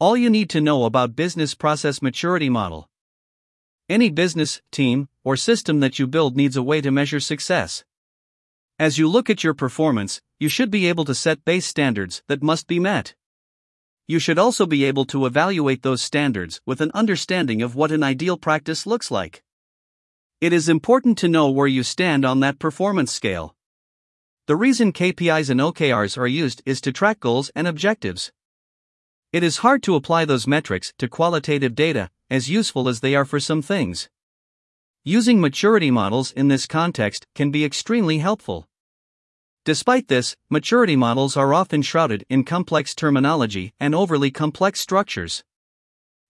All you need to know about Business Process Maturity Model. Any business, team, or system that you build needs a way to measure success. As you look at your performance, you should be able to set base standards that must be met. You should also be able to evaluate those standards with an understanding of what an ideal practice looks like. It is important to know where you stand on that performance scale. The reason KPIs and OKRs are used is to track goals and objectives. It is hard to apply those metrics to qualitative data, as useful as they are for some things. Using maturity models in this context can be extremely helpful. Despite this, maturity models are often shrouded in complex terminology and overly complex structures.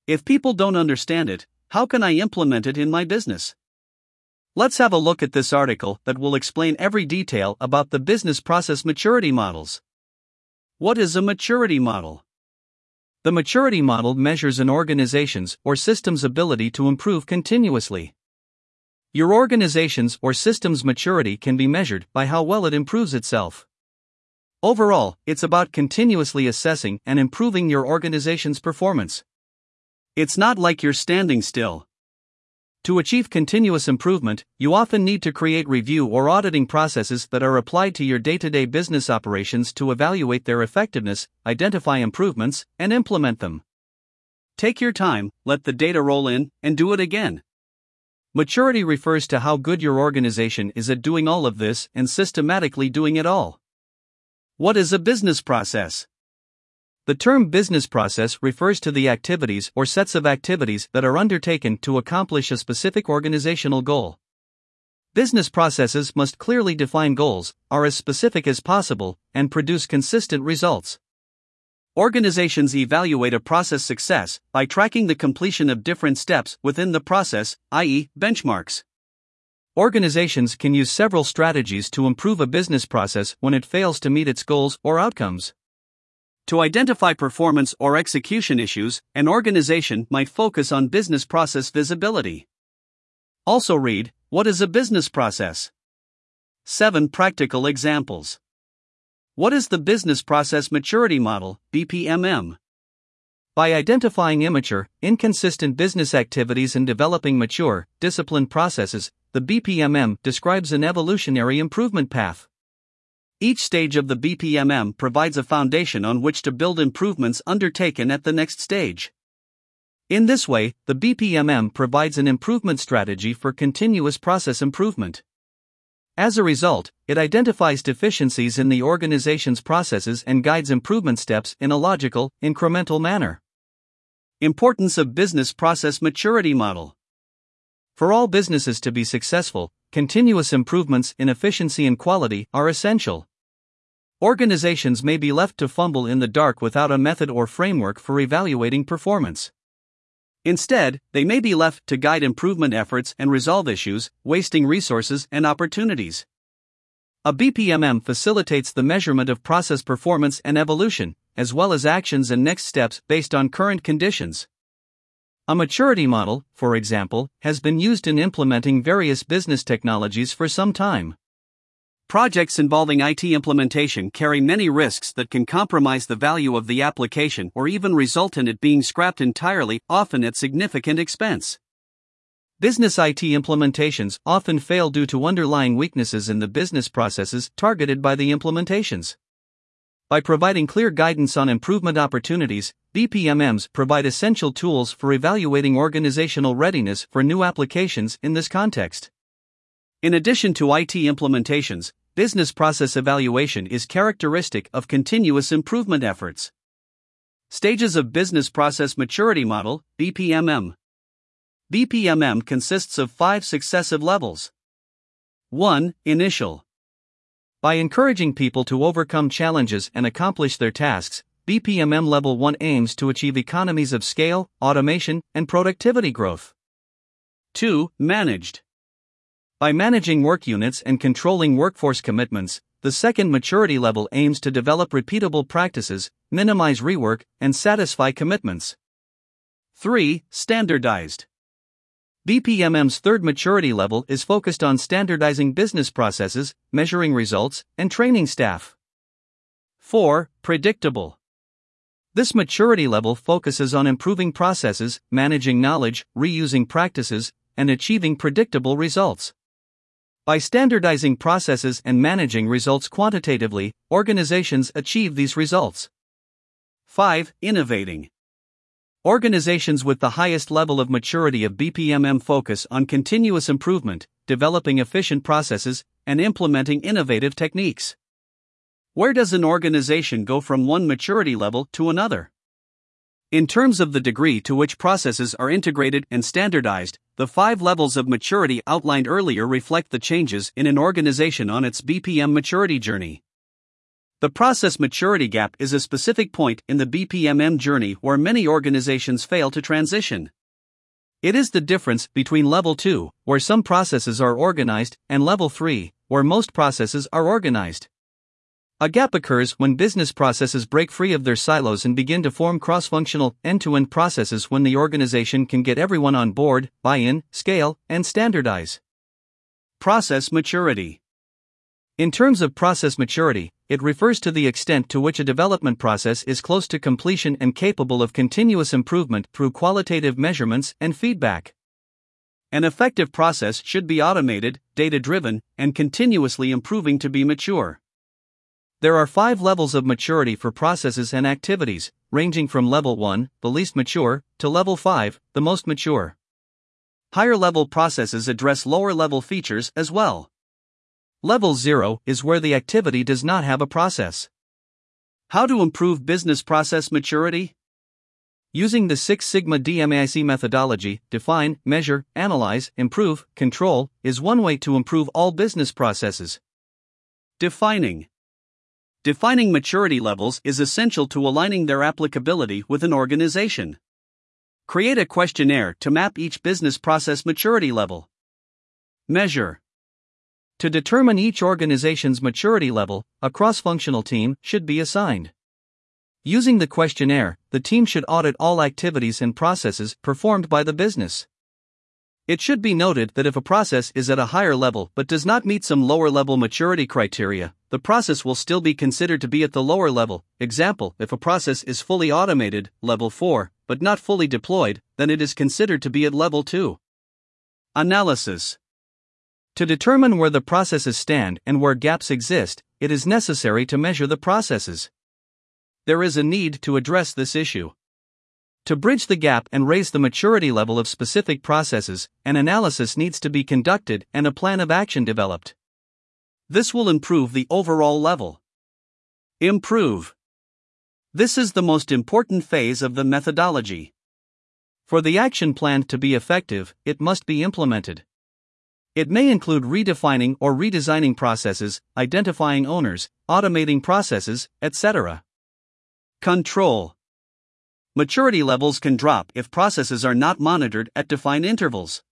If people don't understand it, how can I implement it in my business? Let's have a look at this article that will explain every detail about the business process maturity models. What is a maturity model? The maturity model measures an organization's or system's ability to improve continuously. Your organization's or system's maturity can be measured by how well it improves itself. Overall, it's about continuously assessing and improving your organization's performance. It's not like you're standing still. To achieve continuous improvement, you often need to create review or auditing processes that are applied to your day to day business operations to evaluate their effectiveness, identify improvements, and implement them. Take your time, let the data roll in, and do it again. Maturity refers to how good your organization is at doing all of this and systematically doing it all. What is a business process? The term business process refers to the activities or sets of activities that are undertaken to accomplish a specific organizational goal. Business processes must clearly define goals, are as specific as possible, and produce consistent results. Organizations evaluate a process success by tracking the completion of different steps within the process, i.e., benchmarks. Organizations can use several strategies to improve a business process when it fails to meet its goals or outcomes. To identify performance or execution issues, an organization might focus on business process visibility. Also, read What is a business process? 7 practical examples. What is the Business Process Maturity Model, BPMM? By identifying immature, inconsistent business activities and developing mature, disciplined processes, the BPMM describes an evolutionary improvement path. Each stage of the BPMM provides a foundation on which to build improvements undertaken at the next stage. In this way, the BPMM provides an improvement strategy for continuous process improvement. As a result, it identifies deficiencies in the organization's processes and guides improvement steps in a logical, incremental manner. Importance of Business Process Maturity Model For all businesses to be successful, continuous improvements in efficiency and quality are essential. Organizations may be left to fumble in the dark without a method or framework for evaluating performance. Instead, they may be left to guide improvement efforts and resolve issues, wasting resources and opportunities. A BPMM facilitates the measurement of process performance and evolution, as well as actions and next steps based on current conditions. A maturity model, for example, has been used in implementing various business technologies for some time. Projects involving IT implementation carry many risks that can compromise the value of the application or even result in it being scrapped entirely, often at significant expense. Business IT implementations often fail due to underlying weaknesses in the business processes targeted by the implementations. By providing clear guidance on improvement opportunities, BPMMs provide essential tools for evaluating organizational readiness for new applications in this context. In addition to IT implementations, business process evaluation is characteristic of continuous improvement efforts. Stages of Business Process Maturity Model, BPMM. BPMM consists of five successive levels. 1. Initial. By encouraging people to overcome challenges and accomplish their tasks, BPMM Level 1 aims to achieve economies of scale, automation, and productivity growth. 2. Managed. By managing work units and controlling workforce commitments, the second maturity level aims to develop repeatable practices, minimize rework, and satisfy commitments. 3. Standardized. BPMM's third maturity level is focused on standardizing business processes, measuring results, and training staff. 4. Predictable. This maturity level focuses on improving processes, managing knowledge, reusing practices, and achieving predictable results. By standardizing processes and managing results quantitatively, organizations achieve these results. 5. Innovating. Organizations with the highest level of maturity of BPMM focus on continuous improvement, developing efficient processes, and implementing innovative techniques. Where does an organization go from one maturity level to another? In terms of the degree to which processes are integrated and standardized, the five levels of maturity outlined earlier reflect the changes in an organization on its BPM maturity journey. The process maturity gap is a specific point in the BPMM journey where many organizations fail to transition. It is the difference between level 2, where some processes are organized, and level 3, where most processes are organized. A gap occurs when business processes break free of their silos and begin to form cross functional, end to end processes when the organization can get everyone on board, buy in, scale, and standardize. Process maturity. In terms of process maturity, it refers to the extent to which a development process is close to completion and capable of continuous improvement through qualitative measurements and feedback. An effective process should be automated, data driven, and continuously improving to be mature. There are five levels of maturity for processes and activities, ranging from level 1, the least mature, to level 5, the most mature. Higher level processes address lower level features as well. Level 0 is where the activity does not have a process. How to improve business process maturity? Using the Six Sigma DMAIC methodology, define, measure, analyze, improve, control, is one way to improve all business processes. Defining Defining maturity levels is essential to aligning their applicability with an organization. Create a questionnaire to map each business process maturity level. Measure to determine each organization's maturity level, a cross functional team should be assigned. Using the questionnaire, the team should audit all activities and processes performed by the business. It should be noted that if a process is at a higher level but does not meet some lower level maturity criteria, the process will still be considered to be at the lower level. Example, if a process is fully automated, level 4, but not fully deployed, then it is considered to be at level 2. Analysis to determine where the processes stand and where gaps exist, it is necessary to measure the processes. There is a need to address this issue. To bridge the gap and raise the maturity level of specific processes, an analysis needs to be conducted and a plan of action developed. This will improve the overall level. Improve. This is the most important phase of the methodology. For the action plan to be effective, it must be implemented. It may include redefining or redesigning processes, identifying owners, automating processes, etc. Control Maturity levels can drop if processes are not monitored at defined intervals.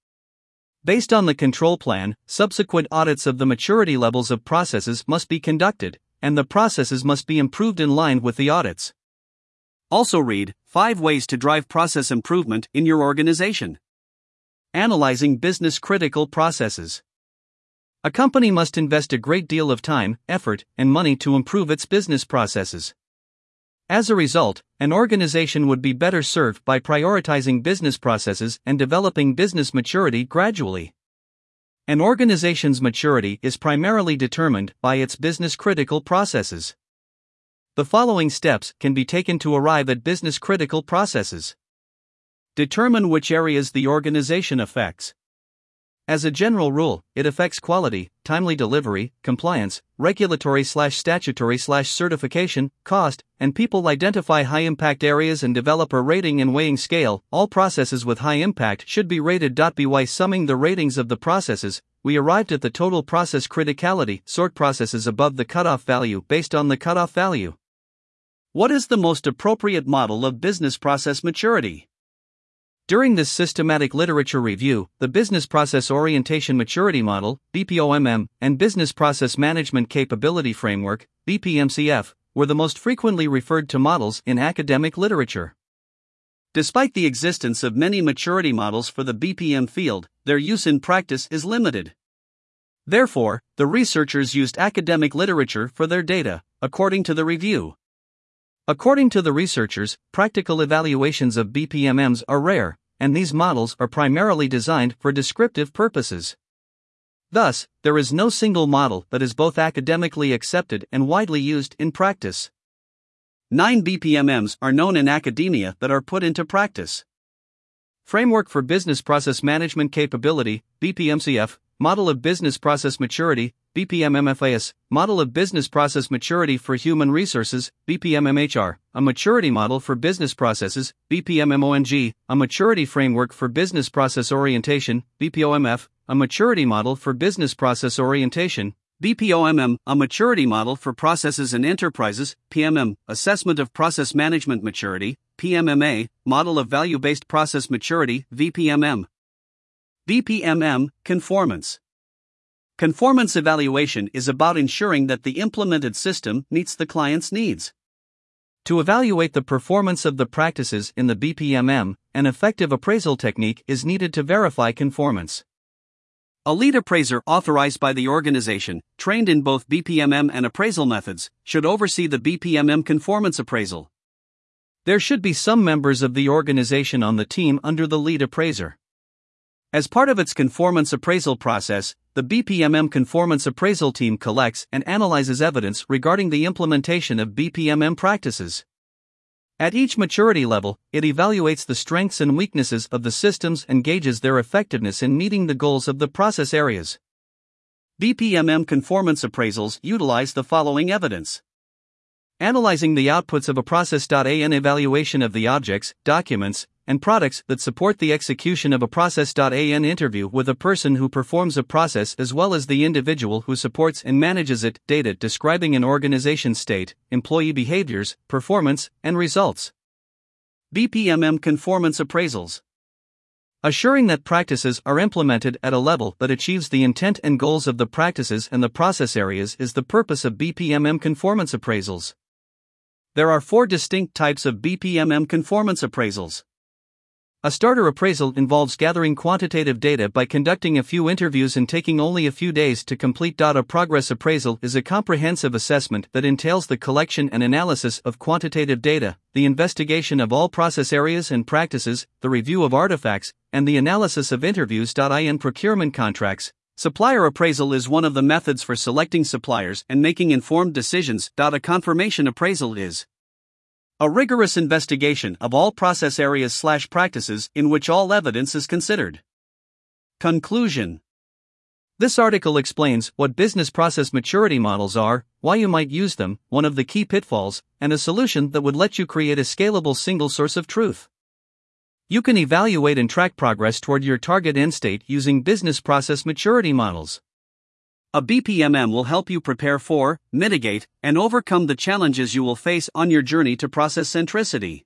Based on the control plan, subsequent audits of the maturity levels of processes must be conducted, and the processes must be improved in line with the audits. Also, read 5 Ways to Drive Process Improvement in Your Organization. Analyzing business critical processes. A company must invest a great deal of time, effort, and money to improve its business processes. As a result, an organization would be better served by prioritizing business processes and developing business maturity gradually. An organization's maturity is primarily determined by its business critical processes. The following steps can be taken to arrive at business critical processes. Determine which areas the organization affects. As a general rule, it affects quality, timely delivery, compliance, regulatory slash statutory slash certification, cost, and people identify high impact areas and develop a rating and weighing scale. All processes with high impact should be rated. By summing the ratings of the processes, we arrived at the total process criticality, sort processes above the cutoff value based on the cutoff value. What is the most appropriate model of business process maturity? During this systematic literature review, the Business Process Orientation Maturity Model, BPOMM, and Business Process Management Capability Framework, BPMCF, were the most frequently referred to models in academic literature. Despite the existence of many maturity models for the BPM field, their use in practice is limited. Therefore, the researchers used academic literature for their data, according to the review. According to the researchers, practical evaluations of BPMMs are rare, and these models are primarily designed for descriptive purposes. Thus, there is no single model that is both academically accepted and widely used in practice. Nine BPMMs are known in academia that are put into practice. Framework for Business Process Management Capability, BPMCF, Model of Business Process Maturity, BPMMFAS, Model of Business Process Maturity for Human Resources, BPMMHR, a maturity model for business processes, BPMMONG, a maturity framework for business process orientation, BPOMF, a maturity model for business process orientation, BPOMM, a maturity model for processes and enterprises, PMM, assessment of process management maturity, PMMA, model of value based process maturity, VPMM. BPMM, conformance. Conformance evaluation is about ensuring that the implemented system meets the client's needs. To evaluate the performance of the practices in the BPMM, an effective appraisal technique is needed to verify conformance. A lead appraiser authorized by the organization, trained in both BPMM and appraisal methods, should oversee the BPMM conformance appraisal. There should be some members of the organization on the team under the lead appraiser. As part of its conformance appraisal process, the BPMM conformance appraisal team collects and analyzes evidence regarding the implementation of BPMM practices. At each maturity level, it evaluates the strengths and weaknesses of the systems and gauges their effectiveness in meeting the goals of the process areas. BPMM conformance appraisals utilize the following evidence. Analyzing the outputs of a process. process.an evaluation of the objects, documents, and products that support the execution of a process.an interview with a person who performs a process as well as the individual who supports and manages it, data describing an organization state, employee behaviors, performance, and results. BPMM conformance appraisals. Assuring that practices are implemented at a level that achieves the intent and goals of the practices and the process areas is the purpose of BPMM conformance appraisals. There are four distinct types of BPMM conformance appraisals. A starter appraisal involves gathering quantitative data by conducting a few interviews and taking only a few days to complete. A progress appraisal is a comprehensive assessment that entails the collection and analysis of quantitative data, the investigation of all process areas and practices, the review of artifacts, and the analysis of interviews. In procurement contracts, Supplier appraisal is one of the methods for selecting suppliers and making informed decisions. A confirmation appraisal is a rigorous investigation of all process areas slash practices in which all evidence is considered. Conclusion This article explains what business process maturity models are, why you might use them, one of the key pitfalls, and a solution that would let you create a scalable single source of truth. You can evaluate and track progress toward your target end state using business process maturity models. A BPMM will help you prepare for, mitigate, and overcome the challenges you will face on your journey to process centricity.